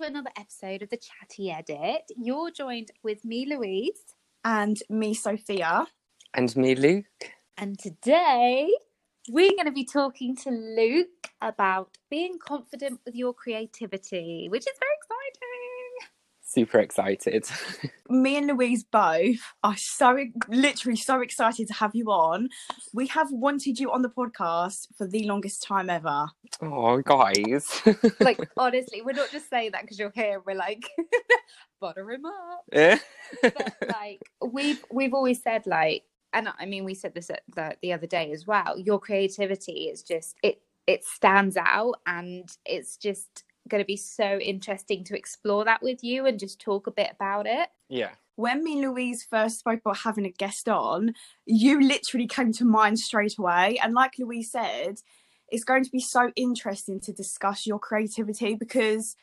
to another episode of the Chatty Edit. You're joined with me, Louise. And me, Sophia. And me, Luke. And today we're going to be talking to Luke about being confident with your creativity, which is very exciting. Super excited. Me and Louise both are so literally so excited to have you on. We have wanted you on the podcast for the longest time ever. Oh, guys. like, honestly, we're not just saying that because you're here. We're like, butter him up. Yeah. but like, we've we've always said like, and I mean, we said this at the, the other day as well. Your creativity is just it it stands out, and it's just going to be so interesting to explore that with you and just talk a bit about it. Yeah. When me and Louise first spoke about having a guest on, you literally came to mind straight away. And like Louise said, it's going to be so interesting to discuss your creativity because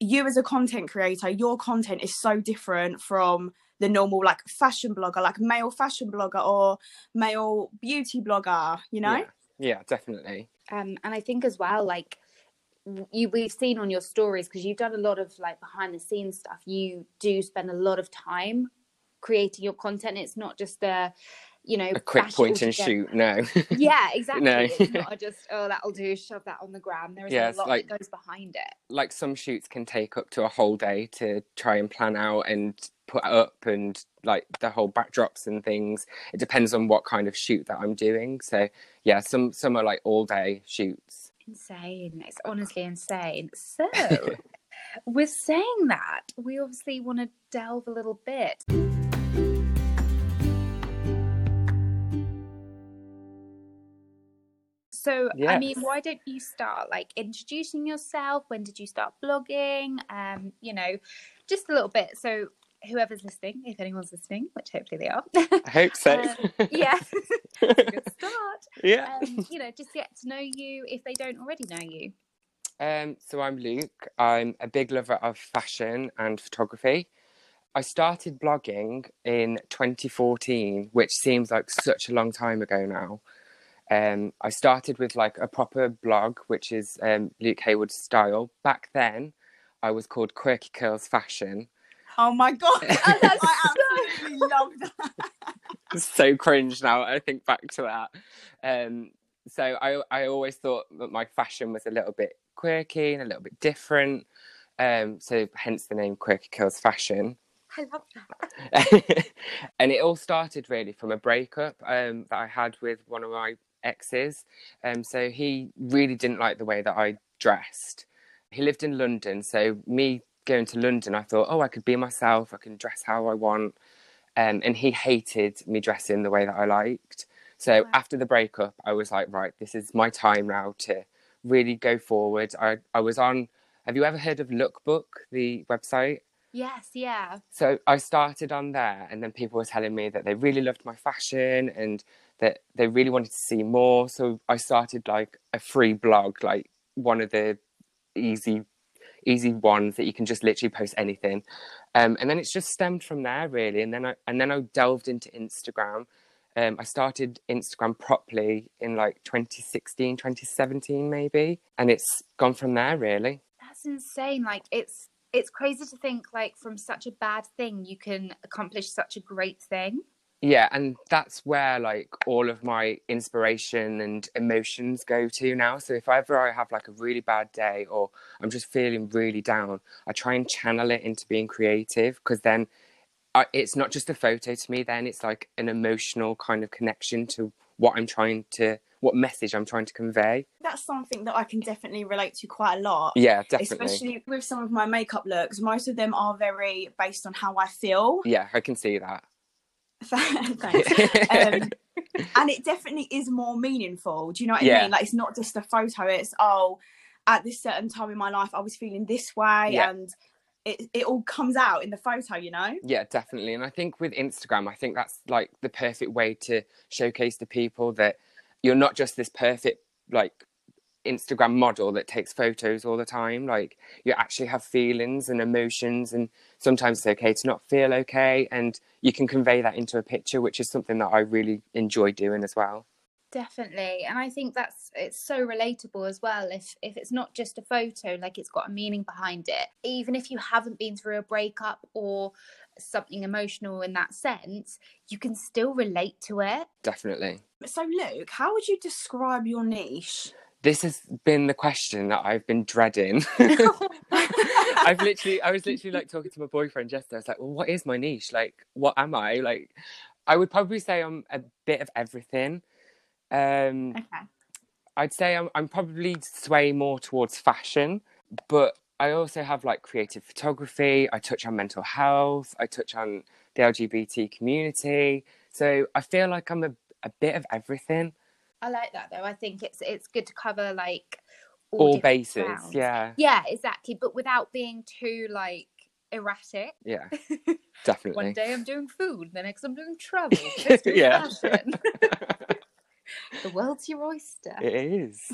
you as a content creator, your content is so different from the normal like fashion blogger, like male fashion blogger or male beauty blogger, you know? Yeah, yeah definitely. Um, and I think as well, like you we've seen on your stories because you've done a lot of like behind the scenes stuff. You do spend a lot of time creating your content. It's not just a you know a quick point and shoot no. Yeah exactly. No. it's not just oh that'll do shove that on the gram. There is yeah, a lot like, that goes behind it. like some shoots can take up to a whole day to try and plan out and put up and like the whole backdrops and things. It depends on what kind of shoot that i'm doing. So yeah some some are like all day shoots insane it's honestly insane so with saying that we obviously want to delve a little bit So, yes. I mean, why don't you start like introducing yourself? When did you start blogging? Um, you know, just a little bit. So, whoever's listening, if anyone's listening, which hopefully they are. I hope so. um, yeah, good start. Yeah. Um, you know, just get to know you if they don't already know you. Um, so I'm Luke. I'm a big lover of fashion and photography. I started blogging in 2014, which seems like such a long time ago now. Um, I started with like a proper blog, which is um, Luke Heywood style. Back then, I was called Quirky Curls Fashion. Oh my god, oh, I absolutely love that. so cringe now. I think back to that. Um, so I I always thought that my fashion was a little bit quirky and a little bit different. Um, so hence the name Quirky Curls Fashion. I love that. and it all started really from a breakup um, that I had with one of my exes. Um, so he really didn't like the way that I dressed. He lived in London, so me going to London, I thought, oh, I could be myself. I can dress how I want. Um, and he hated me dressing the way that I liked. So after the breakup, I was like, right, this is my time now to really go forward. I, I was on, have you ever heard of Lookbook, the website? Yes, yeah. So I started on there, and then people were telling me that they really loved my fashion and that they really wanted to see more. So I started like a free blog, like one of the easy easy ones that you can just literally post anything. Um, and then it's just stemmed from there really. And then I and then I delved into Instagram. Um, I started Instagram properly in like 2016, 2017 maybe, and it's gone from there really. That's insane. Like it's it's crazy to think like from such a bad thing you can accomplish such a great thing yeah and that's where like all of my inspiration and emotions go to now. So if ever i have like a really bad day or i'm just feeling really down i try and channel it into being creative because then I, it's not just a photo to me then it's like an emotional kind of connection to what i'm trying to what message i'm trying to convey. That's something that i can definitely relate to quite a lot yeah definitely. especially with some of my makeup looks. Most of them are very based on how i feel. Yeah i can see that Thanks. um, and it definitely is more meaningful. Do you know what I mean? Like it's not just a photo. It's oh, at this certain time in my life, I was feeling this way, yeah. and it it all comes out in the photo. You know? Yeah, definitely. And I think with Instagram, I think that's like the perfect way to showcase to people that you're not just this perfect like Instagram model that takes photos all the time. Like you actually have feelings and emotions, and sometimes it's okay to not feel okay, and you can convey that into a picture, which is something that I really enjoy doing as well. definitely and i think that's it's so relatable as well if if it's not just a photo like it's got a meaning behind it even if you haven't been through a breakup or something emotional in that sense you can still relate to it Definitely. So, Luke, how would you describe your niche? This has been the question that I've been dreading. I've literally, I was literally like talking to my boyfriend yesterday. I was like, well, what is my niche? Like, what am I? Like, I would probably say I'm a bit of everything. Um, Okay. I'd say I'm, I'm probably sway more towards fashion, but I also have like creative photography. I touch on mental health. I touch on the LGBT community. So I feel like I'm a, a bit of everything, i like that though i think it's it's good to cover like all different bases. grounds. Yeah, yeah exactly but without being too like erratic yeah, definitely. one day i'm doing food the next i'm doing travel next Yeah. fashion. the world's your oyster It is.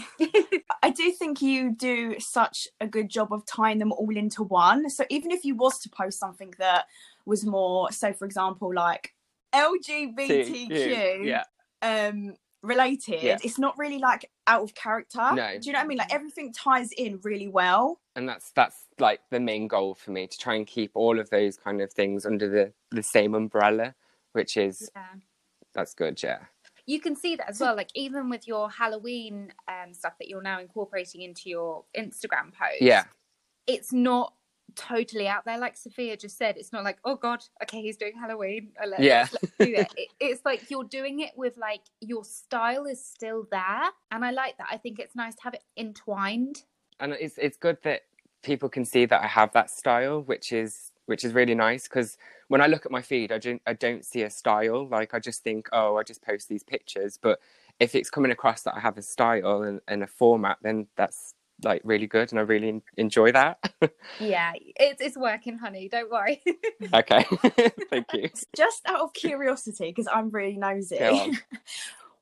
I do think you do such a good job of tying them all into one. So even if you was to post something that was more, so for example, like LGBTQ Yeah, um related, Yeah. it's not really like out of character. No. Do you know what I mean? Like everything ties in really well. and that's that's like the main goal for me to try and keep all of those kind of things under the the same umbrella, which is yeah that's good. Yeah, you can see that as well like even with your halloween um, stuff that you're now incorporating into your instagram post yeah, it's not totally out there like sophia just said it's not like oh god okay he's doing halloween uh, let's, Yeah. let's do it. it it's like you're doing it with like your style is still there and i like that i think it's nice to have it entwined and it's it's good that people can see that I have that style, which is which is really nice because when I look at my feed, I don't I don't see a style. Like I just think, oh, I just post these pictures. But if it's coming across that I have a style and, and a format, then that's like really good, and I really enjoy that. yeah it's, it's working honey don't worry okay, thank you. Just out of curiosity, because I'm really nosy. Go on.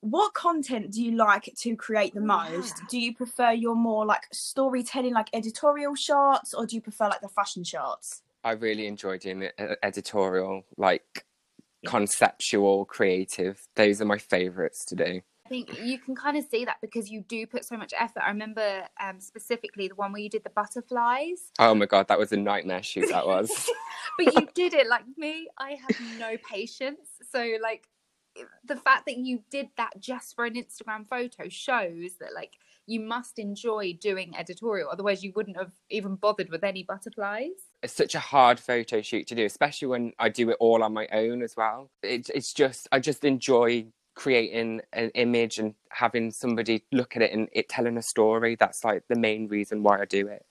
what content do you like to create the most? yeah. Do you prefer your more like storytelling, like editorial shots, or do you prefer like the fashion shots? I really enjoy doing the e- editorial, like conceptual, creative. Those are my favorites to do. I think you can kind of see that because you do put so much effort. I remember um, specifically the one where you did the butterflies, Oh my god, that was a nightmare shoot. That was. but you did it like me. I have no patience. So, like, the fact that you did that just for an Instagram photo shows that, like, you must enjoy doing editorial. Otherwise, you wouldn't have even bothered with any butterflies. it's such a hard photo shoot to do, especially when I do it all on my own as well. It, it's just I just enjoy creating an image and having somebody look at it and it telling a story. That's like the main reason why I do it.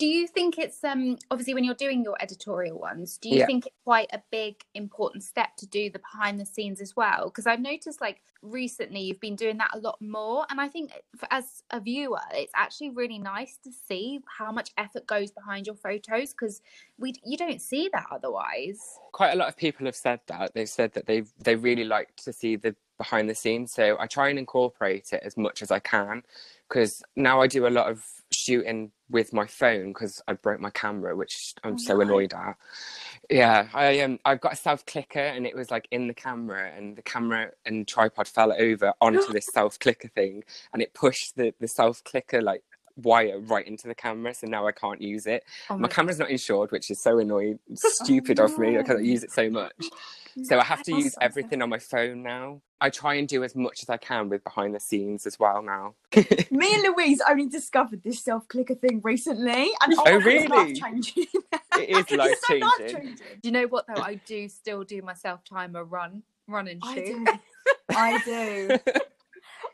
Do you think it's um obviously when you're doing your editorial ones, do you Yeah. think it's quite a big important step to do the behind the scenes as well? Because I've noticed like recently you've been doing that a lot more, and I think for, as a viewer, it's actually really nice to see how much effort goes behind your photos because we you don't see that otherwise. Quite a lot of people have said that. They've said that they they really like to see the behind the scenes. So I try and incorporate it as much as I can because now I do a lot of shooting with my phone because I broke my camera, which I'm Oh, so no. annoyed at. Yeah, I um I've got a self clicker and it was like in the camera and the camera and tripod fell over onto this self clicker thing and it pushed the the self clicker like wire right into the camera so now I can't use it. Oh My camera's not insured, which is so annoying, stupid of me because I no. use it so much. Oh, so I have to use everything on my phone now. I try and do as much as I can with behind the scenes as well now. Me and Louise only discovered this self clicker thing recently, and oh, Oh, my God, it's really? life changing. It is life changing. life-changing. Do you know what though? I do still do my self timer run, run and I shoot. do. I do.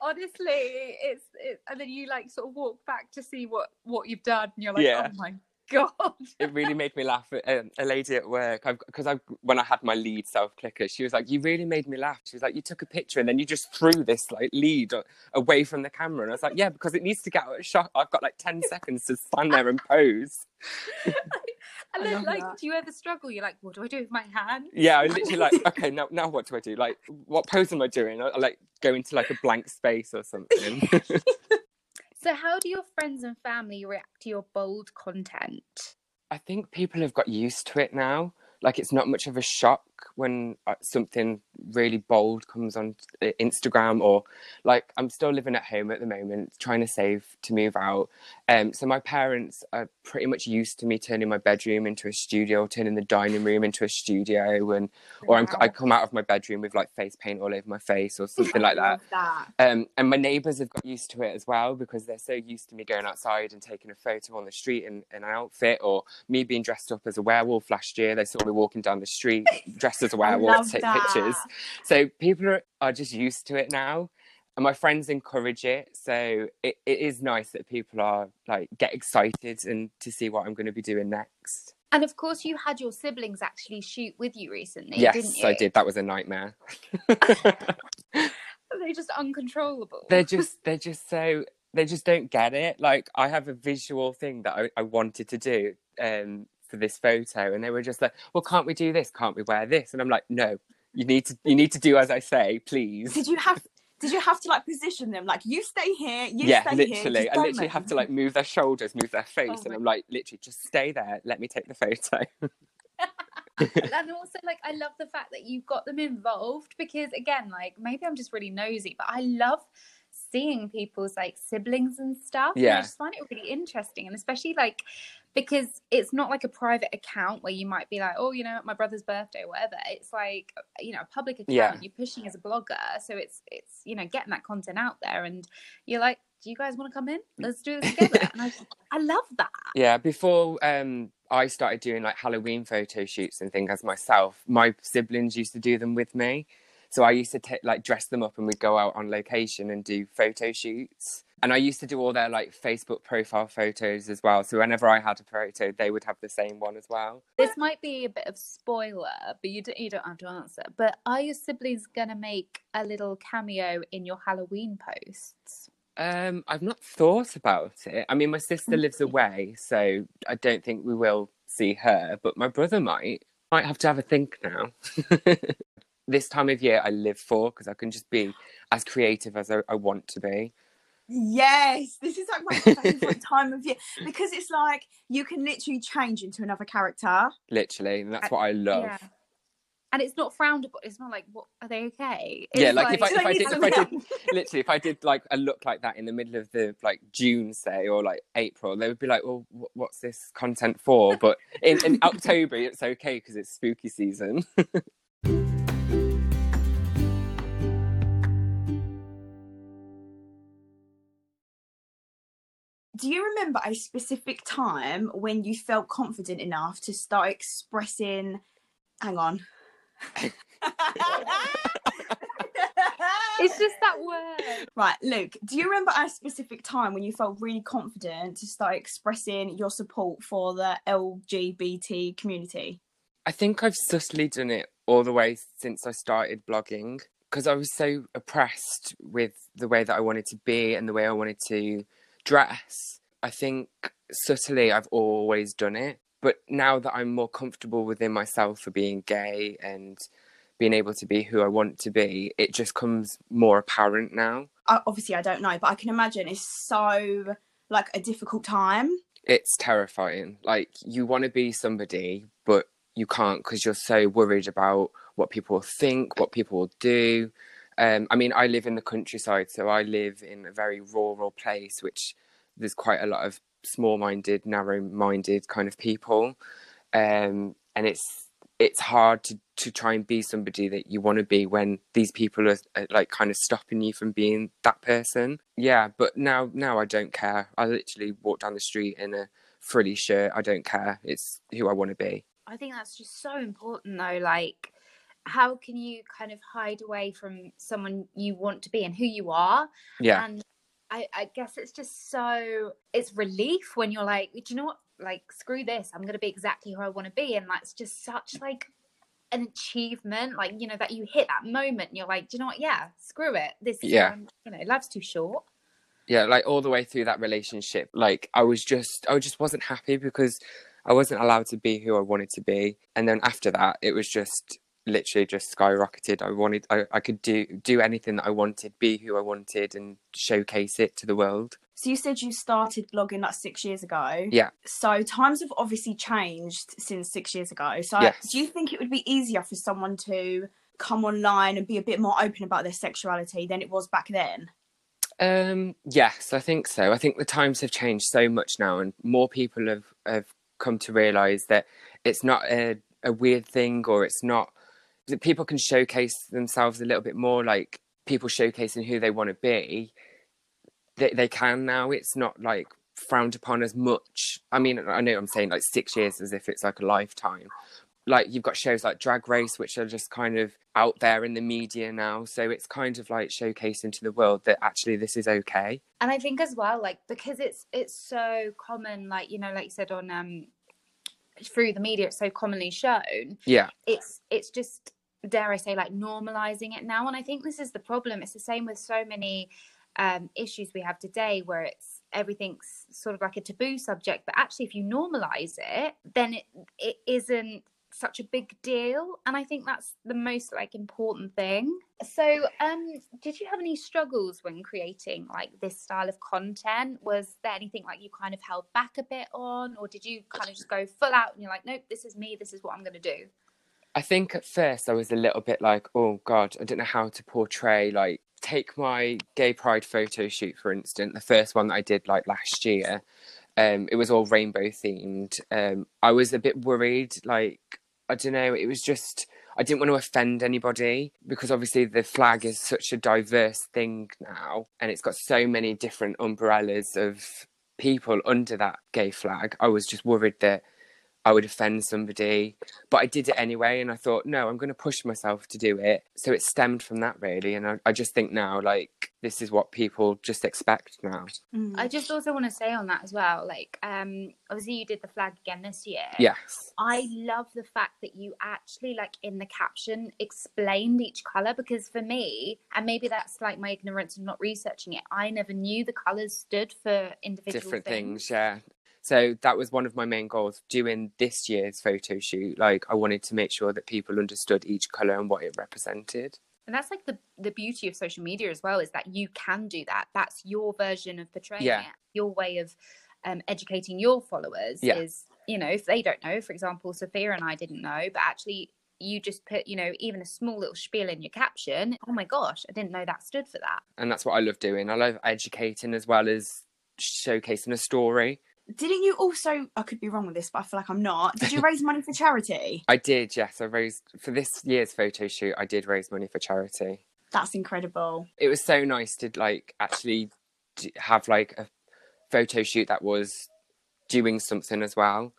honestly it's it, and then you like sort of walk back to see what what you've done and you're like Yeah. oh my god it really made me laugh. Um, a lady at work, because I when I had my lead self clicker, she was like, "You really made me laugh." She was like, "You took a picture and then you just threw this like lead away from the camera," and I was like, "Yeah, because it needs to get out of shot. I've got like ten seconds to stand there and pose." and then like that. do you ever struggle you're like what do i do with my hand Yeah, I literally like, okay, now now what do I do? Like, what pose am I doing? I, I like go into like a blank space or something. so how do your friends and family react to your bold content I think people have got used to it now. Like it's not much of a shock when uh, something really bold comes on uh, Instagram or like I'm still living at home at the moment, trying to save to move out. Um, so my parents are pretty much used to me turning my bedroom into a studio, turning the dining room into a studio, and or I'm, I come out of my bedroom with like face paint all over my face or something like that. that. Um, and my neighbours have got used to it as well because they're so used to me going outside and taking a photo on the street in, in an outfit or me being dressed up as a werewolf last year. They saw me walking down the street dressed as a werewolf to take that. pictures. So people are, are just used to it now. And my friends encourage it. So it, it is nice that people are like get excited and to see what I'm going to be doing next. And of course, you had your siblings actually shoot with you recently, didn't yes, you? I did. That was a nightmare. They're just uncontrollable. they're just they're just so they just don't get it like i have a visual thing that i, I wanted to do um for this photo and they were just like well can't we do this can't we wear this and i'm like no you need to you need to do as i say please Did you have? Did you have to like position them? Like you stay here, you yeah stay literally here. i literally have to like move their shoulders move their oh face Oh and i'm like literally just stay there let me take the photo and also like I love the fact that you've got them involved because again, like maybe I'm just really nosy, but I love seeing people's like siblings and stuff. and Yeah. I just find it really interesting and especially like because it's not like a private account where you might be like, oh, you know, my brother's birthday or whatever. It's like you know, a public account. Yeah. You're pushing as a blogger, so it's it's you know getting that content out there, and you're like, do you guys want to come in? Let's do this together. and I, just, I love that. Yeah, before um, I started doing like Halloween photo shoots and things as myself, my siblings used to do them with me. So I used to ta- like dress them up and we'd go out on location and do photo shoots. And I used to do all their like Facebook profile photos as well. So whenever I had a photo, they would have the same one as well. This might be a bit of spoiler, but you don't you don't have to answer. But are your siblings gonna make a little cameo in your Halloween posts? Um, I've not thought about it. I mean, my sister lives away, so I don't think we will see her, but my brother might. Might have to have a think now. this time of year I live for because I can just be as creative as I, I want to be. Yes, this is like my favorite time of year because it's like you can literally change into another character. Literally, and that's what I love. Yeah. And it's not frowned upon. It's not like, what are they okay? Yeah, It's like, if I if I did if I did literally if I did like a look like that in the middle of the like June say or like April, they would be like, well, wh- what's this content for? But in, in October, it's okay because it's spooky season. Do you remember a specific time when you felt confident enough to start expressing? Hang on. It's just that word. Right, Luke, do you remember a specific time when you felt really confident to start expressing your support for the LGBT community? I think I've subtly done it all the way since I started blogging because I was so oppressed with the way that I wanted to be and the way I wanted to dress. I think subtly I've always done it. But now that I'm more comfortable within myself for being gay and being able to be who I want to be, it just comes more apparent now. I, obviously, I don't know, but I can imagine it's so like a difficult time. It's terrifying. Like you want to be somebody, but you can't because you're so worried about what people think, what people will do. Um, I mean, I live in the countryside, so I live in a very rural place, which there's quite a lot of small-minded, narrow-minded kind of people, um, and it's it's hard to to try and be somebody that you want to be when these people are, are like kind of stopping you from being that person. Yeah, but now now I don't care. I literally walk down the street in a frilly shirt. I don't care. It's who I want to be. I think that's just so important though. Like, how can you kind of hide away from someone you want to be and who you are? Yeah. And I, I guess it's just so it's relief when you're like, do you know what? Like, screw this. I'm gonna be exactly who I want to be. And that's just such like an achievement. Like, you know, that you hit that moment and you're like, do you know what? Yeah, screw it. This Yeah. um, you know, life's too short. yeah like all the way through that relationship like i was just i just wasn't happy because i wasn't allowed to be who i wanted to be and then after that it was just literally just skyrocketed. I wanted, I, I could do do anything that I wanted, be who I wanted, and showcase it to the world. So you said you started blogging like six years ago. Yeah. So times have obviously changed since six years ago. So Yes. do you think it would be easier for someone to come online and be a bit more open about their sexuality than it was back then? Um, yes, I think so. I think the times have changed so much now, and more people have have come to realize that it's not a, a weird thing, or it's not that people can showcase themselves a little bit more, like people showcasing who they want to be. They they can now. It's not like frowned upon as much. I mean, I know I'm saying like six years as if it's like a lifetime. Like you've got shows like Drag Race, which are just kind of out there in the media now. So it's kind of like showcasing to the world that actually this is okay. and i think as well like because it's it's so common like you know like you said on um through the media it's so commonly shown Yeah. it's it's just dare i say like normalizing it now. And i think this is the problem. It's the same with so many um issues we have today where it's everything's sort of like a taboo subject but actually if you normalize it then it it isn't such a big deal. And i think that's the most like important thing. So um did you have any struggles when creating like this style of content? Was there anything like you kind of held back a bit on or did you kind of just go full out and you're like nope this is me this is what i'm going to do I think at first I was a little bit like, oh God, I don't know how to portray like take my gay pride photo shoot for instance, the first one that I did like last year. Um, it was all rainbow themed. Um, I was a bit worried, like I don't know, it was just I didn't want to offend anybody because obviously the flag is such a diverse thing now and it's got so many different umbrellas of people under that gay flag. I was just worried that I would offend somebody, but I did it anyway. And I thought, no, I'm going to push myself to do it. So it stemmed from that really. And I, I just think now, like, this is what people just expect now. Mm. I just also want to say on that as well, like, um, obviously you did the flag again this year. Yes. I love the fact that you actually, like, in the caption, explained each color because for me, and maybe that's like my ignorance of not researching it, I never knew the colors stood for individual Different things. Yeah. So that was one of my main goals doing this year's photo shoot. Like, I wanted to make sure that people understood each colour and what it represented. And that's like the the beauty of social media as well is that you can do that. That's your version of portraying Yeah. it. Your way of um, educating your followers Yeah. is, you know, if they don't know, for example, Sophia and I didn't know, but actually you just put, you know, even a small little spiel in your caption. Oh my gosh, I didn't know that stood for that. And that's what I love doing. I love educating as well as showcasing a story. Didn't you also? I could be wrong with this, but I feel like I'm not. Did you raise money for charity? I did, yes. I raised for this year's photo shoot. I did raise money for charity. That's incredible. It was so nice to like actually have like a photo shoot that was doing something as well.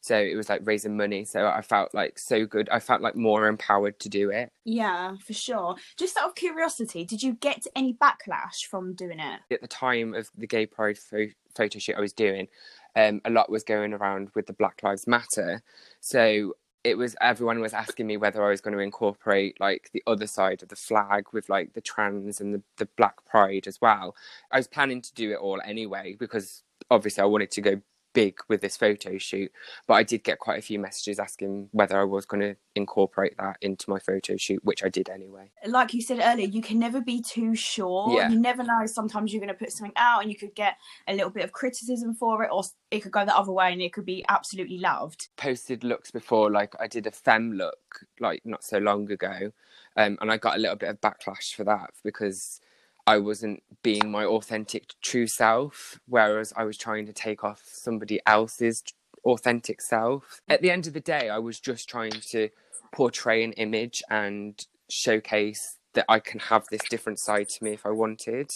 So it was like raising money. So I felt like so good. I felt like more empowered to do it. Yeah, for sure. Just out of curiosity, did you get any backlash from doing it? At the time of the gay pride pho- photo shoot I was doing, um, a lot was going around with the Black Lives Matter. So it was everyone was asking me whether I was going to incorporate like the other side of the flag with like the trans and the, the black pride as well. I was planning to do it all anyway because obviously I wanted to go big with this photo shoot, but I did get quite a few messages asking whether I was going to incorporate that into my photo shoot, which I did anyway. Like you said earlier, you can never be too sure. Yeah. You never know. Sometimes you're going to put something out and you could get a little bit of criticism for it, or it could go the other way and it could be absolutely loved. posted looks before like i did a femme look like not so long ago um, and i got a little bit of backlash for that because i wasn't being my authentic true self whereas i was trying to take off somebody else's authentic self. At the end of the day i was just trying to portray an image and showcase that i can have this different side to me if i wanted.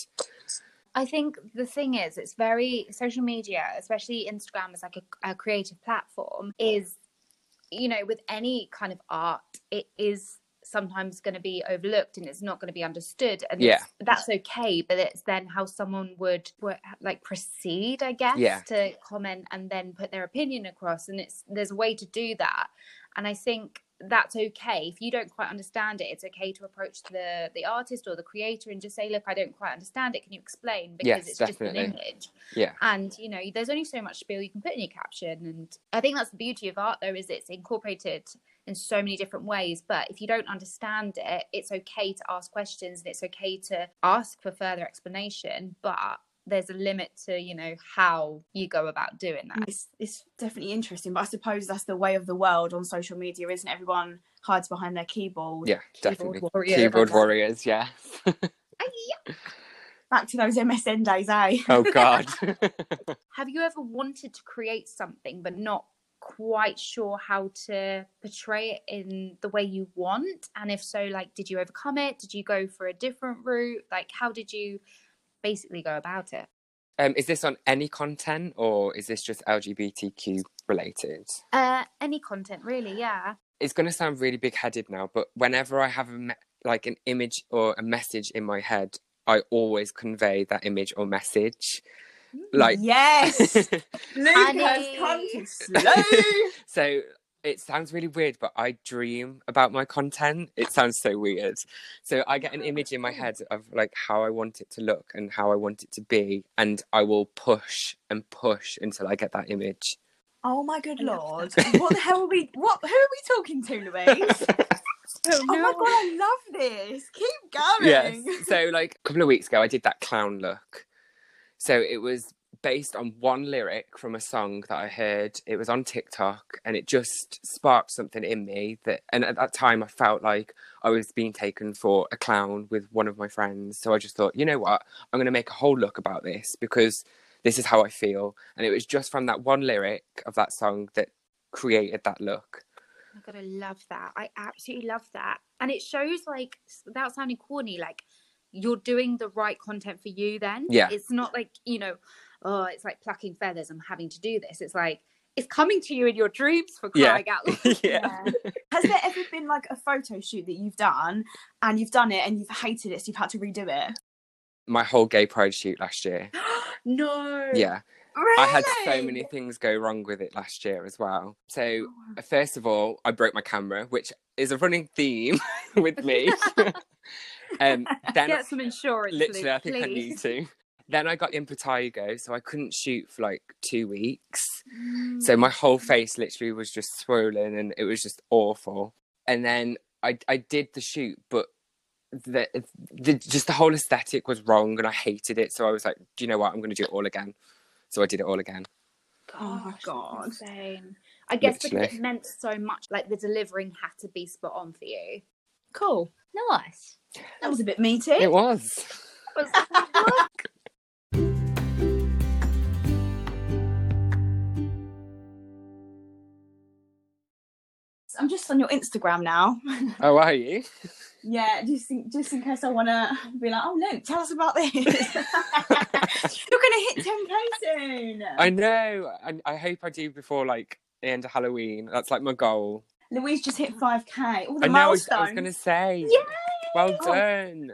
I think the thing is, it's very social media, especially Instagram as like a, a creative platform, is you know, with any kind of art, it is sometimes going to be overlooked and it's not going to be understood, and Yeah. that's okay. But it's then how someone would, would like proceed, I guess, Yeah. to comment and then put their opinion across, and it's there's a way to do that, and I think that's okay if you don't quite understand it it's okay to approach the the artist or the creator and just say look i don't quite understand it can you explain because Yes, it's just an image yeah and you know there's only so much spiel you can put in your caption and i think that's the beauty of art though is it's incorporated in so many different ways. But if you don't understand it, it's okay to ask questions and it's okay to ask for further explanation. But there's a limit to you know how you go about doing that it's, it's definitely interesting but i suppose that's the way of the world on social media isn't everyone hides behind their keyboard Yeah, Keyboard definitely. warrior. Keyboard warriors, yeah. back to those msn days eh oh God. have you ever wanted to create something but not quite sure how to portray it in the way you want? And if so like did you overcome it? Did you go for a different route? Like how did you basically go about it? Um, is this on any content or is this just LGBTQ related? uh any content really yeah. It's going to sound really big headed now, but whenever I have a me- like an image or a message in my head, I always convey that image or message. Like yes luke has come to slow so it sounds really weird, but I dream about my content. It sounds so weird. So I get an image in my head of like how I want it to look and how I want it to be, and I will push and push until I get that image. oh my good lord what the hell are we what who are we talking to louise oh my god i love this keep going yes. So like a couple of weeks ago, I did that clown look. So it was based on one lyric from a song that I heard. It was on TikTok, and it just sparked something in me that. And at that time, I felt like I was being taken for a clown with one of my friends. So I just thought, you know what, I'm going to make a whole look about this because this is how I feel. And it was just from that one lyric of that song that created that look. Oh my god, I love that. I absolutely love that. And it shows like without sounding corny, like you're doing the right content for you then. Yeah. It's not like, you know, oh, it's like plucking feathers, I'm having to do this. It's like it's coming to you in your dreams for Yeah. crying out loud. yeah. has there ever been like a photo shoot that you've done and you've done it and you've hated it so you've had to redo it My whole gay pride shoot last year. no. Yeah. Really? I had so many things go wrong with it last year as well. So, Oh, uh, first of all, I broke my camera, which is a running theme with me. um, then, Get some insurance. literally, Luke, I think I need to. Then I got impetigo, so I couldn't shoot for like two weeks. So Mm. my whole face literally was just swollen, and it was just awful. And then I I did the shoot, but the, the just the whole aesthetic was wrong, and I hated it. So I was like, do you know what? I'm going to do it all again. So I did it all again. Oh my Gosh, that's God. insane. I guess because it meant so much. Like the delivering had to be spot on for you. Cool Nice. that was a bit meaty It was. i'm just on your instagram now Oh, are you? yeah just in, just in case i want to be like oh no tell us about this you're gonna hit 10k soon I know. I, I hope I do before like the end of Halloween. That's like my goal. Louise just hit 5k all the I know. I was, milestones I was going to say. Yay! Well Oh. done.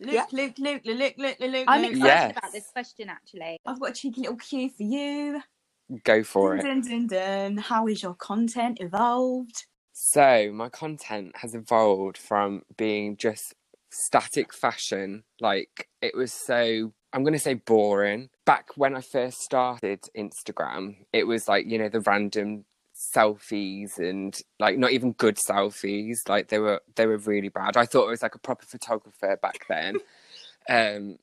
luke, Yeah. luke luke luke luke luke luke I'm excited Yes. about this question actually. i've got a cheeky little cue for you Go for it. dun, dun, dun, dun. how is your content evolved So my content has evolved from being just static fashion. Like it was so I'm gonna say boring. Back when I first started Instagram, it was like, you know, the random selfies and like not even good selfies. Like they were they were really bad. I thought I was like a proper photographer back then. um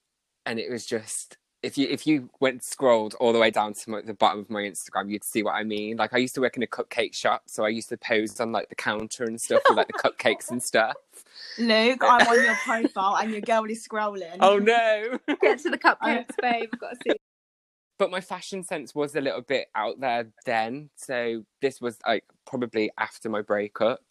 and it was just if you if you went scrolled all the way down to my, the bottom of my Instagram, you'd see what I mean. Like I used to work in a cupcake shop, so I used to pose on like the counter and stuff with like the cupcakes and stuff. luke i'm on your profile and your girl is scrolling Oh no! Get to the cupcakes, babe. I've got to see. But my fashion sense was a little bit out there then. So this was like probably after my breakup.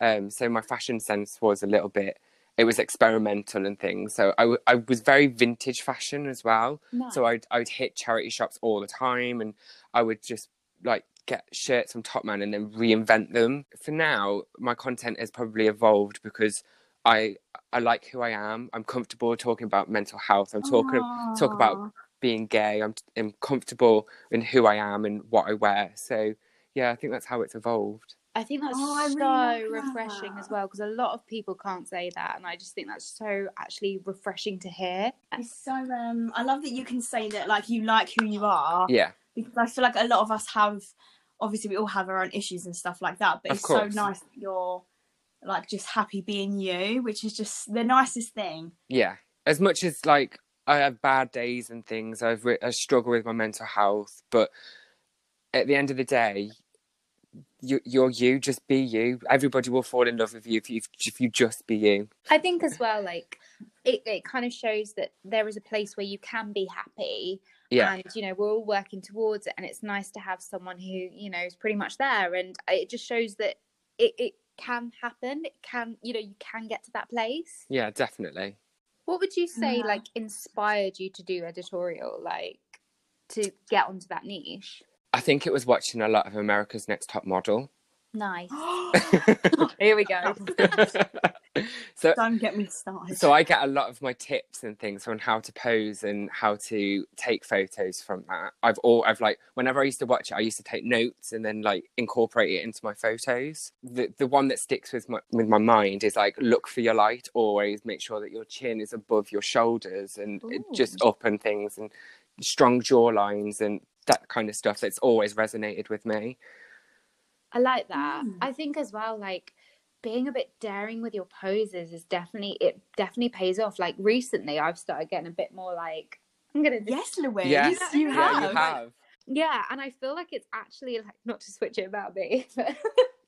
Um, so my fashion sense was a little bit. It was experimental and things. So I, w- I was very vintage fashion as well. So I'd I'd hit charity shops all the time, and I would just like get shirts from Topman and then reinvent them. For now, my content has probably evolved because I I like who I am. I'm comfortable talking about mental health. I'm talking talk about. Being gay. I'm, I'm comfortable in who I am and what I wear. So yeah, I think that's how it's evolved. I think that's Oh, I really so love refreshing that. as well because a lot of people can't say that, and I just think that's so actually refreshing to hear. It's so um I love that you can say that like you like who you are Yeah, because I feel like a lot of us have obviously we all have our own issues and stuff like that, but Of it's so nice that you're like just happy being you, which is just the nicest thing. yeah as much as like i have bad days and things. I've re- i struggle with my mental health but at the end of the day you, you're you just be you. Everybody will fall in love with you if you if you just be you. I think as well, like it, it kind of shows that there is a place where you can be happy yeah. and you know we're all working towards it and it's nice to have someone who you know is pretty much there. And it just shows that it, it can happen. It can you know you can get to that place. Yeah definitely what would you say Yeah. like inspired you to do editorial like to get onto that niche i think it was watching a lot of america's next top model nice here we go so Don't get me started. so I get a lot of my tips and things on how to pose and how to take photos from that. I've all I've like whenever I used to watch it, I used to take notes and then like incorporate it into my photos. The the one that sticks with my with my mind is like look for your light. Always make sure that your chin is above your shoulders and it just up and things and strong jaw lines and that kind of stuff. That's always resonated with me. I like that. Mm. I think as well, like being a bit daring with your poses is definitely it definitely pays off. Like recently, I've started getting a bit more like I'm gonna do- yes, Louise, Yes, you yeah, have. you have. yeah, and I feel like it's actually like not to switch it about me.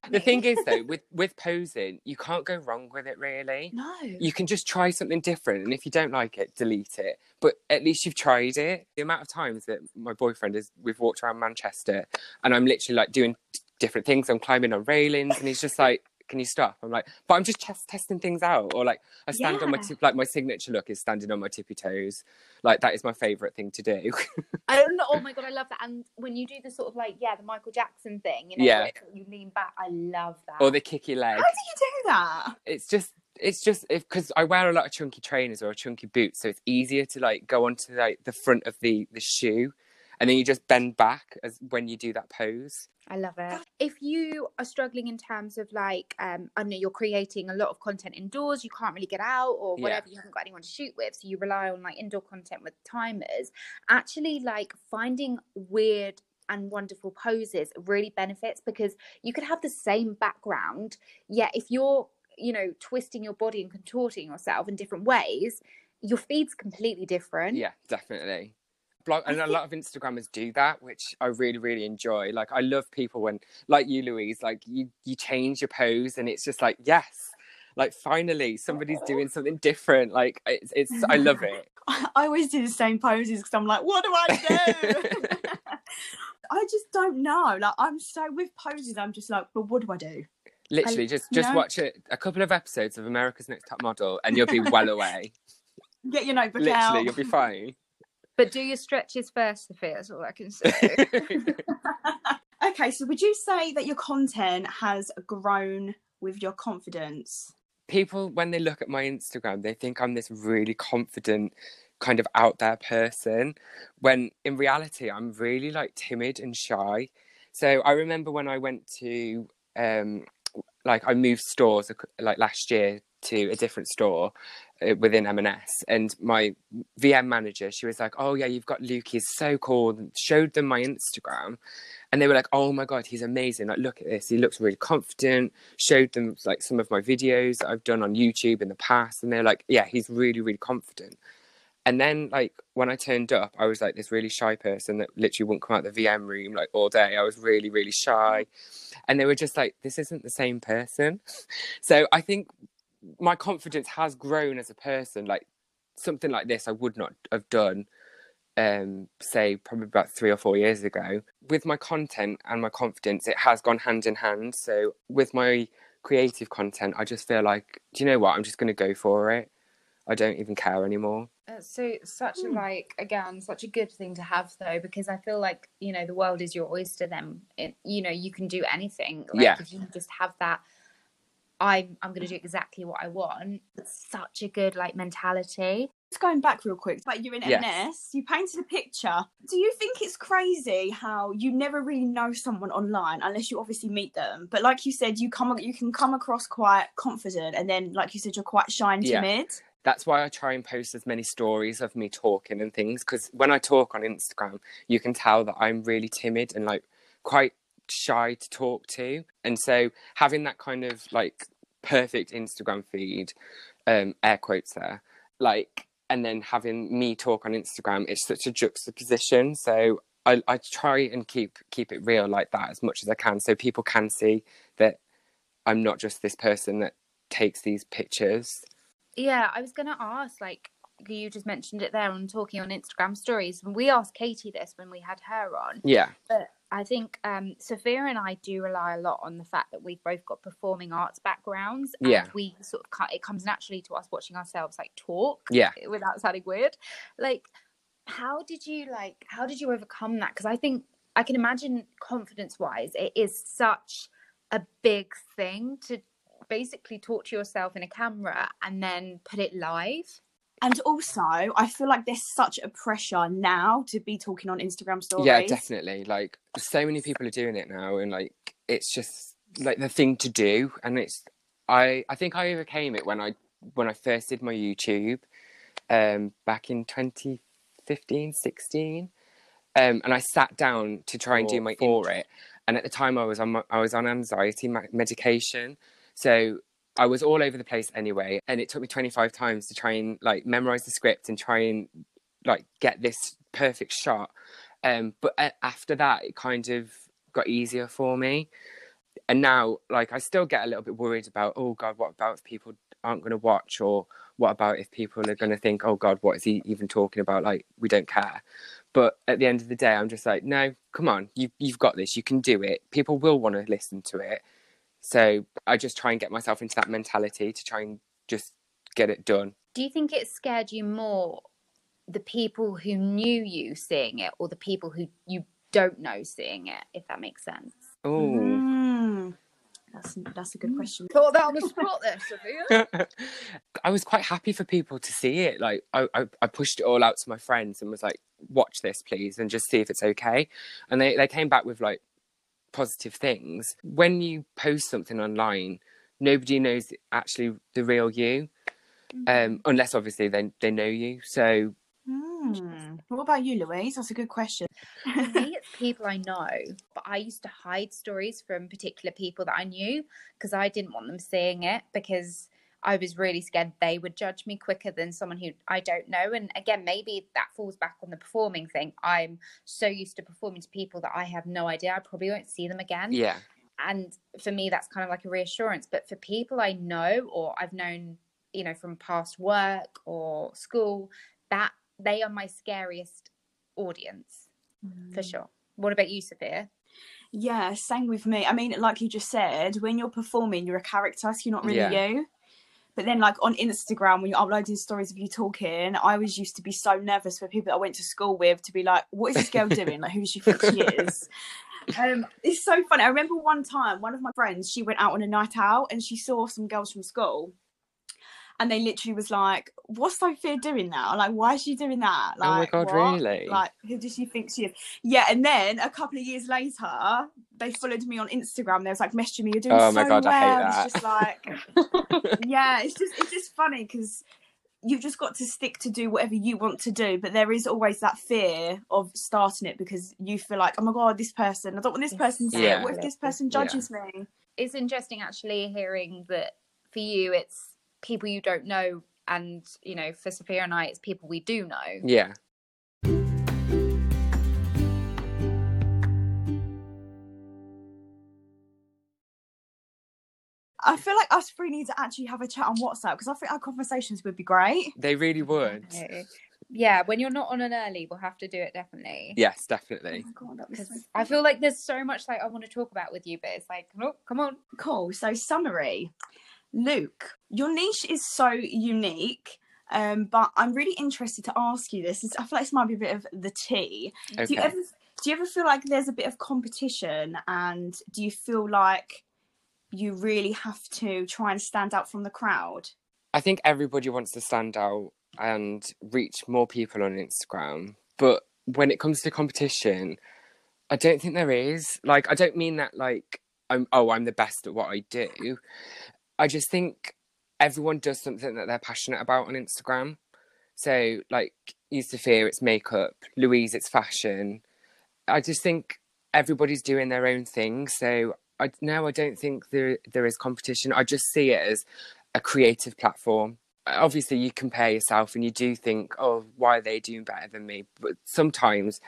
But The thing is though, with with posing, you can't go wrong with it really. No. you can just try something different and if you don't like it delete it but at least you've tried it the amount of times that my boyfriend is we've walked around manchester and i'm literally like doing t- different things i'm climbing on railings and he's just like can you stop i'm like but i'm just test- testing things out or like i stand on my Yeah. tip like my signature look is standing on my tippy toes like that is my favorite thing to do I don't know. Oh my god, I love that. And when you do the sort of like yeah, the Michael Jackson thing, you know, Yeah. you lean back. I love that. or the kicky leg How do you do that? it's just it's just because I wear a lot of chunky trainers or a chunky boots, so it's easier to like go onto like the front of the the shoe, and then you just bend back as when you do that pose. I love it. If you are struggling in terms of like, um, I know you're creating a lot of content indoors, you can't really get out or Yeah. whatever, you haven't got anyone to shoot with, so you rely on like indoor content with timers. Actually, like finding weird and wonderful poses really benefits because you could have the same background, yet if you're, you know, twisting your body and contorting yourself in different ways, your feed's completely different. Yeah, definitely. Blog and a lot of Instagrammers do that, which I really really enjoy. Like I love people when, like you, Louise, like you you change your pose, and it's just like yes. Like finally, somebody's doing something different. Like it's, it's I love it. I always do the same poses because I'm like, what do I do? I just don't know. Like I'm so with poses, I'm just like, but what do I do? Literally, just just No. watch it a couple of episodes of America's Next Top Model, and you'll be well away. Get your notebook Literally, out. you'll be fine. But do your stretches first, Sophia. That's all I can say. Okay, so would you say that your content has grown with your confidence? People, when they look at my Instagram, they think I'm this really confident, kind of out there person. When in reality, I'm really like timid and shy. So I remember when I went to, um, like, I moved stores like last year to a different store uh, within M&S, and my VM manager, she was like, "Oh yeah, you've got Luke. He's so cool." And showed them my Instagram, and they were like, "Oh my god, he's amazing! Like, look at this. He looks really confident." Showed them like some of my videos I've done on YouTube in the past, and they're like, "Yeah, he's really, really confident." And then, like when I turned up, I was like this really shy person that literally wouldn't come out the VM room like all day. I was really, really shy, and they were just like, "This isn't the same person." So I think my confidence has grown as a person. Like something like this, I would not have done um say probably about three or four years ago with my content and my confidence it has gone hand in hand so with my creative content i just feel like do you know what i'm just going to go for it i don't even care anymore Uh, so such a Hmm. like again such a good thing to have though because i feel like you know the world is your oyster then it, you know you can do anything like Yeah. if you just have that i'm i'm going to do exactly what i want it's such a good like mentality Just going back real quick, but you're in Yes. You painted a picture. Do you think it's crazy how you never really know someone online unless you obviously meet them? But like you said, you come you can come across quite confident, and then like you said, you're quite shy and Yeah. timid. that's why i try and post as many stories of me talking and things because when i talk on instagram you can tell that i'm really timid and like quite shy to talk to. And so having that kind of like perfect Instagram feed, um, air quotes there, like, and then having me talk on Instagram, it's such a juxtaposition. So I, I try and keep keep it real like that as much as I can, so people can see that I'm not just this person that takes these pictures. Yeah, I was going to ask, like, you just mentioned it there on talking on Instagram stories. We asked Katie this when we had her on. Yeah. But I think um, Sophia and I do rely a lot on the fact that we've both got performing arts backgrounds. And Yeah. we sort of, it comes naturally to us watching ourselves like talk Yeah. without sounding weird. Like, how did you like, how did you overcome that? Because I think I can imagine confidence wise, it is such a big thing to basically talk to yourself in a camera and then put it live. And also, I feel like there's such a pressure now to be talking on Instagram stories. Yeah, definitely. Like so many people are doing it now, and like it's just like the thing to do. And it's I I think I overcame it when I when I first did my YouTube, um, back in 2015, 16, um, and I sat down to try and do my for for it. And at the time, I was on my, I was on anxiety medication, so I was all over the place anyway. And it took me 25 times to try and like memorize the script and try and like get this perfect shot. Um, but after that, it kind of got easier for me. And now, like, I still get a little bit worried about, oh God, what about if people aren't going to watch, or what about if people are going to think, oh God, what is he even talking about? Like, we don't care. But at the end of the day, I'm just like, no, come on, you you've got this, you can do it. People will want to listen to it. So I just try and get myself into that mentality to try and just get it done. Do you think it scared you more the people who knew you seeing it or the people who you don't know seeing it, if that makes sense? Oh. Mm. That's that's a good question. Thought that on the spot there, Sophia. I was quite happy for people to see it. Like I, I, I pushed it all out to my friends and was like, "Watch this, please, and just see if it's okay." And they, they came back with like positive things. When you post something online, nobody knows actually the real you, um, unless obviously they they know you. So Mm. What about you, Louise? That's a good question. For me, it's people I know, but I used to hide stories from particular people that I knew because I didn't want them seeing it because I was really scared they would judge me quicker than someone who I don't know. And again, maybe that falls back on the performing thing. I'm so used to performing to people that I have no idea. I probably won't see them again. yeah, and for me that's kind of like a reassurance but for people i know or i've known you know from past work or school that they are my scariest audience for Mm. sure what about you sophia Yeah, same with me. I mean, like you just said, when you're performing, you're a character, so you're not really Yeah. you. But then, like on Instagram, when you're uploading stories of you talking, I always used to be so nervous for people that I went to school with to be like, "What is this girl doing? Like, who does she think she is?" Um, it's so funny. I remember one time, one of my friends, she went out on a night out and she saw some girls from school, and they literally was like, "What's Sophia doing now? Like, why is she doing that? Like, Oh my Like, God, what? really? Like, who does she think she is?" Yeah, and then a couple of years later, they followed me on Instagram. They was like messaging me, "You're doing Oh so my God, I hate well." that. It's just like, yeah, it's just it's just funny because you've just got to stick to do whatever you want to do, but there is always that fear of starting it because you feel like, oh my god, this person, I don't want this person to see Yeah. it. What if this person Yeah. judges me? it's interesting actually hearing that for you it's people you don't know and you know for sophia and i it's people we do know yeah, I feel like us three need to actually have a chat on WhatsApp because I think our conversations would be great. they really would. Okay. yeah when you're not on an early we'll have to do it definitely Yes, definitely. Oh god, that was so I feel like there's so much like I want to talk about with you, but it's like, oh, come on. Cool. So summary. Luke, your niche is so unique. Um, but I'm really interested to ask you this. I feel like this might be a bit of the tea. Do you ever do you ever feel like there's a bit of competition and do you feel like you really have to try and stand out from the crowd? I think everybody wants to stand out and reach more people on Instagram. But when it comes to competition, I don't think there is. Like, I don't mean that like I'm oh, I'm the best at what I do. I just think everyone does something that they're passionate about on Instagram. So, like, you Sophia, it's makeup. Louise, it's fashion. I just think everybody's doing their own thing. So I no, I don't think there there is competition. I just see it as a creative platform. Obviously, you compare yourself and you do think, oh, why are they doing better than me? But sometimes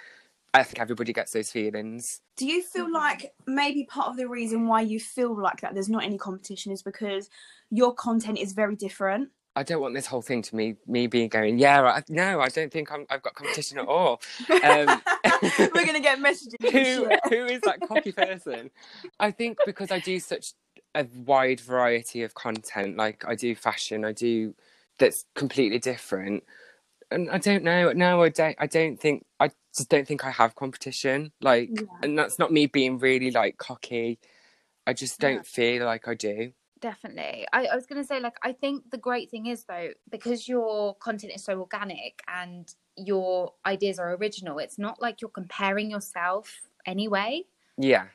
I think everybody gets those feelings. Do you feel Mhm. like maybe part of the reason why you feel like that there's not any competition is because your content is very different? I don't want this whole thing to me me being going, yeah, I, no, I don't think I'm, I've got competition at all. Um, We're gonna get messages. who who is that cocky person? I think because I do such a wide variety of content, like I do fashion, I do that's completely different. And I don't know. No, I don't. I don't think. I just don't think I have competition. Like, Yeah. and that's not me being really like cocky. I just don't Yeah. feel like I do. Definitely. I, I was going to say, like, I think the great thing is, though, because your content is so organic and your ideas are original, it's not like you're comparing yourself anyway. Yeah.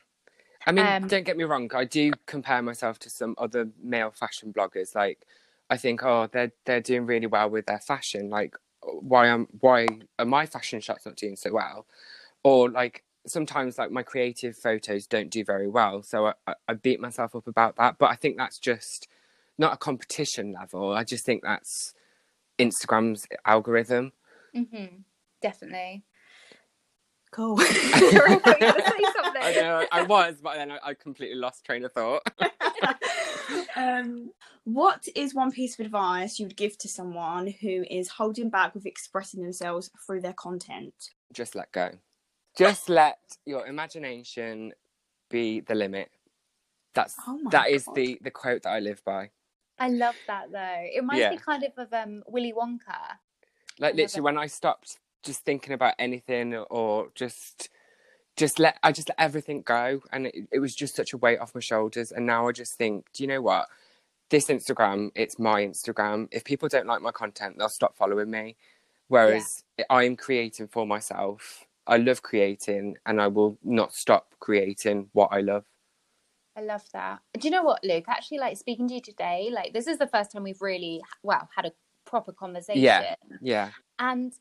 I mean, Um, don't get me wrong. I do compare myself to some other male fashion bloggers. Like, I think, oh, they're they're doing really well with their fashion. Like, why am why are my fashion shots not doing so well? Or like sometimes, like my creative photos don't do very well, so I, I, I beat myself up about that. But I think that's just not a competition level. I just think that's Instagram's algorithm. Mm-hmm. Definitely. Cool. Sorry, I you were gonna say something. I know I was, but then I, I completely lost train of thought. um, what is one piece of advice you would give to someone who is holding back with expressing themselves through their content? just let go. Just let your imagination be the limit. That's Oh my that is God. the the quote that I live by. I love that though. It reminds me kind of of um, Willy Wonka. Like love literally, when I stopped just thinking about anything or just just let I just let everything go, and it, it was just such a weight off my shoulders. And now I just think, do you know what? This Instagram, it's my Instagram. If people don't like my content, they'll stop following me. Whereas I'm creating for myself. I love creating, and I will not stop creating what I love. I love that. Do you know what, Luke? Actually, like speaking to you today, like this is the first time we've really, well, had a proper conversation. Yeah. Yeah. And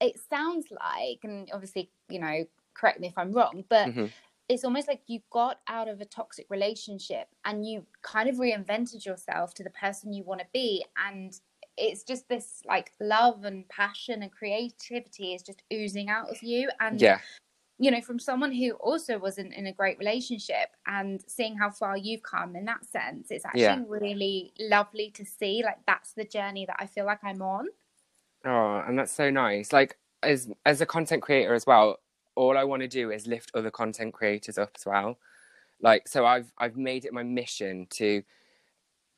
it sounds like, and obviously, you know, correct me if I'm wrong, but Mhm. it's almost like you got out of a toxic relationship and you kind of reinvented yourself to the person you want to be. And it's just this like love and passion and creativity is just oozing out of you. And Yeah. you know, from someone who also wasn't in a great relationship and seeing how far you've come in that sense, it's actually Yeah. really lovely to see. Like that's the journey that I feel like I'm on. Oh, and that's so nice. Like as as a content creator as well, all I want to do is lift other content creators up as well. Like so I've I've made it my mission to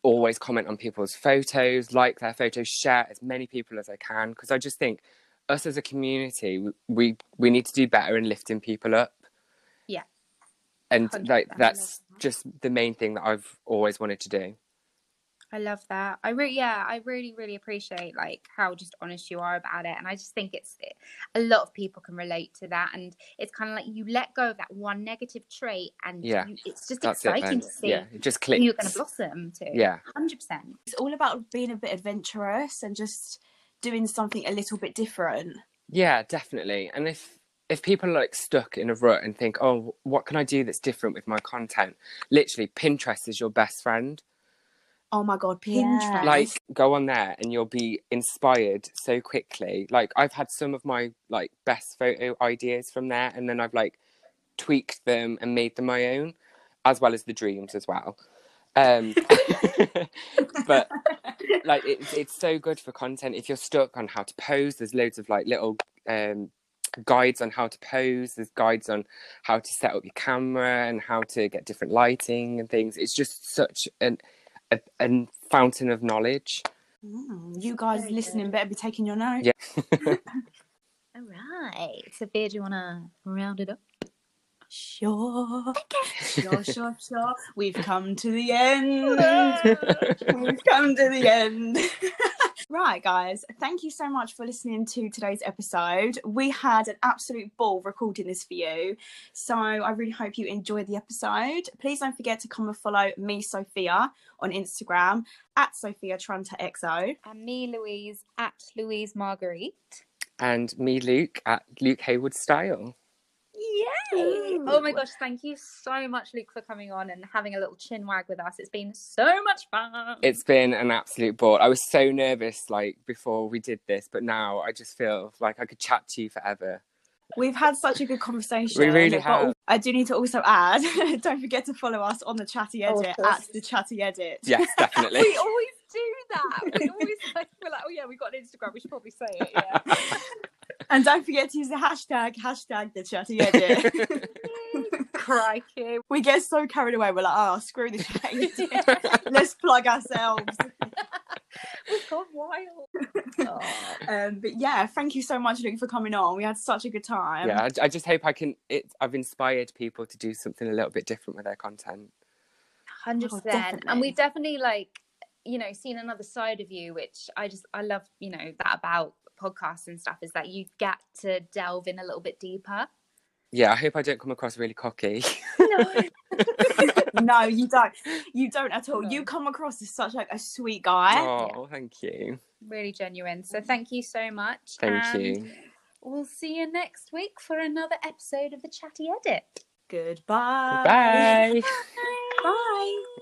always comment on people's photos, like their photos, share as many people as I can because I just think us as a community we, we need to do better in lifting people up. Yeah. And 100%, like that's just the main thing that I've always wanted to do. I love that. I really, yeah, I really, really appreciate like how just honest you are about it, and I just think it's a lot of people can relate to that, and it's kind of like you let go of that one negative trait, and Yeah. you, it's just That's it exciting then. to see Yeah, it just who clicks. you're going to blossom too. Yeah. hundred percent. It's all about being a bit adventurous and just doing something a little bit different. Yeah, definitely. And if if people are like stuck in a rut and think, "Oh, what can I do that's different with my content?" Literally, Pinterest is your best friend. Oh my god, Yeah. Pinterest. Like, go on there and you'll be inspired so quickly. Like, I've had some of my like best photo ideas from there, and then I've like tweaked them and made them my own, as well as the dreams as well. Um, but like it's it's so good for content if you're stuck on how to pose there's loads of like little um guides on how to pose there's guides on how to set up your camera and how to get different lighting and things it's just such an a, a fountain of knowledge Mm, you guys Very listening good. better be taking your notes. yeah All right, Sophia, do you want to round it up? Sure. Sure, sure, sure. We've come to the end. We've come to the end. right, guys. Thank you so much for listening to today's episode. We had an absolute ball recording this for you. So I really hope you enjoyed the episode. Please don't forget to come and follow me, Sophia, on Instagram at Sophia Trunter XO. And me, Louise, at Louise Marguerite. and me luke at luke heywood style Yay! Oh my gosh, thank you so much, Luke, for coming on and having a little chin wag with us. It's been so much fun. It's been an absolute ball. I was so nervous like before we did this, but now I just feel like I could chat to you forever. We've had such a good conversation. We really have. I do need to also add, don't forget to follow us on the Chatty Oh, Edit course. at the Chatty Edit. Yes, definitely. we always do that. We always like, we're like, oh yeah, we've got an Instagram. We should probably say it. Yeah. And don't forget to use the hashtag, hashtag the Chatty Edit. Crikey. we get so carried away. We're like, oh, screw this. Let's plug ourselves. We've gone wild. Um, but yeah, thank you so much, Luke, for coming on. We had such a good time. yeah, I, I just hope I can. It, I've inspired people to do something a little bit different with their content. Hundred Oh, percent, and we've definitely like you know seen another side of you, which I just I love. You know that about podcasts and stuff is that you get to delve in a little bit deeper. Yeah, I hope I don't come across really cocky. No, no, you don't. You don't at all. No. You come across as such like a sweet guy. oh, thank you. really genuine. So thank you so much. Thank and you. We'll see you next week for another episode of the Chatty Edit. Goodbye. Bye. Bye.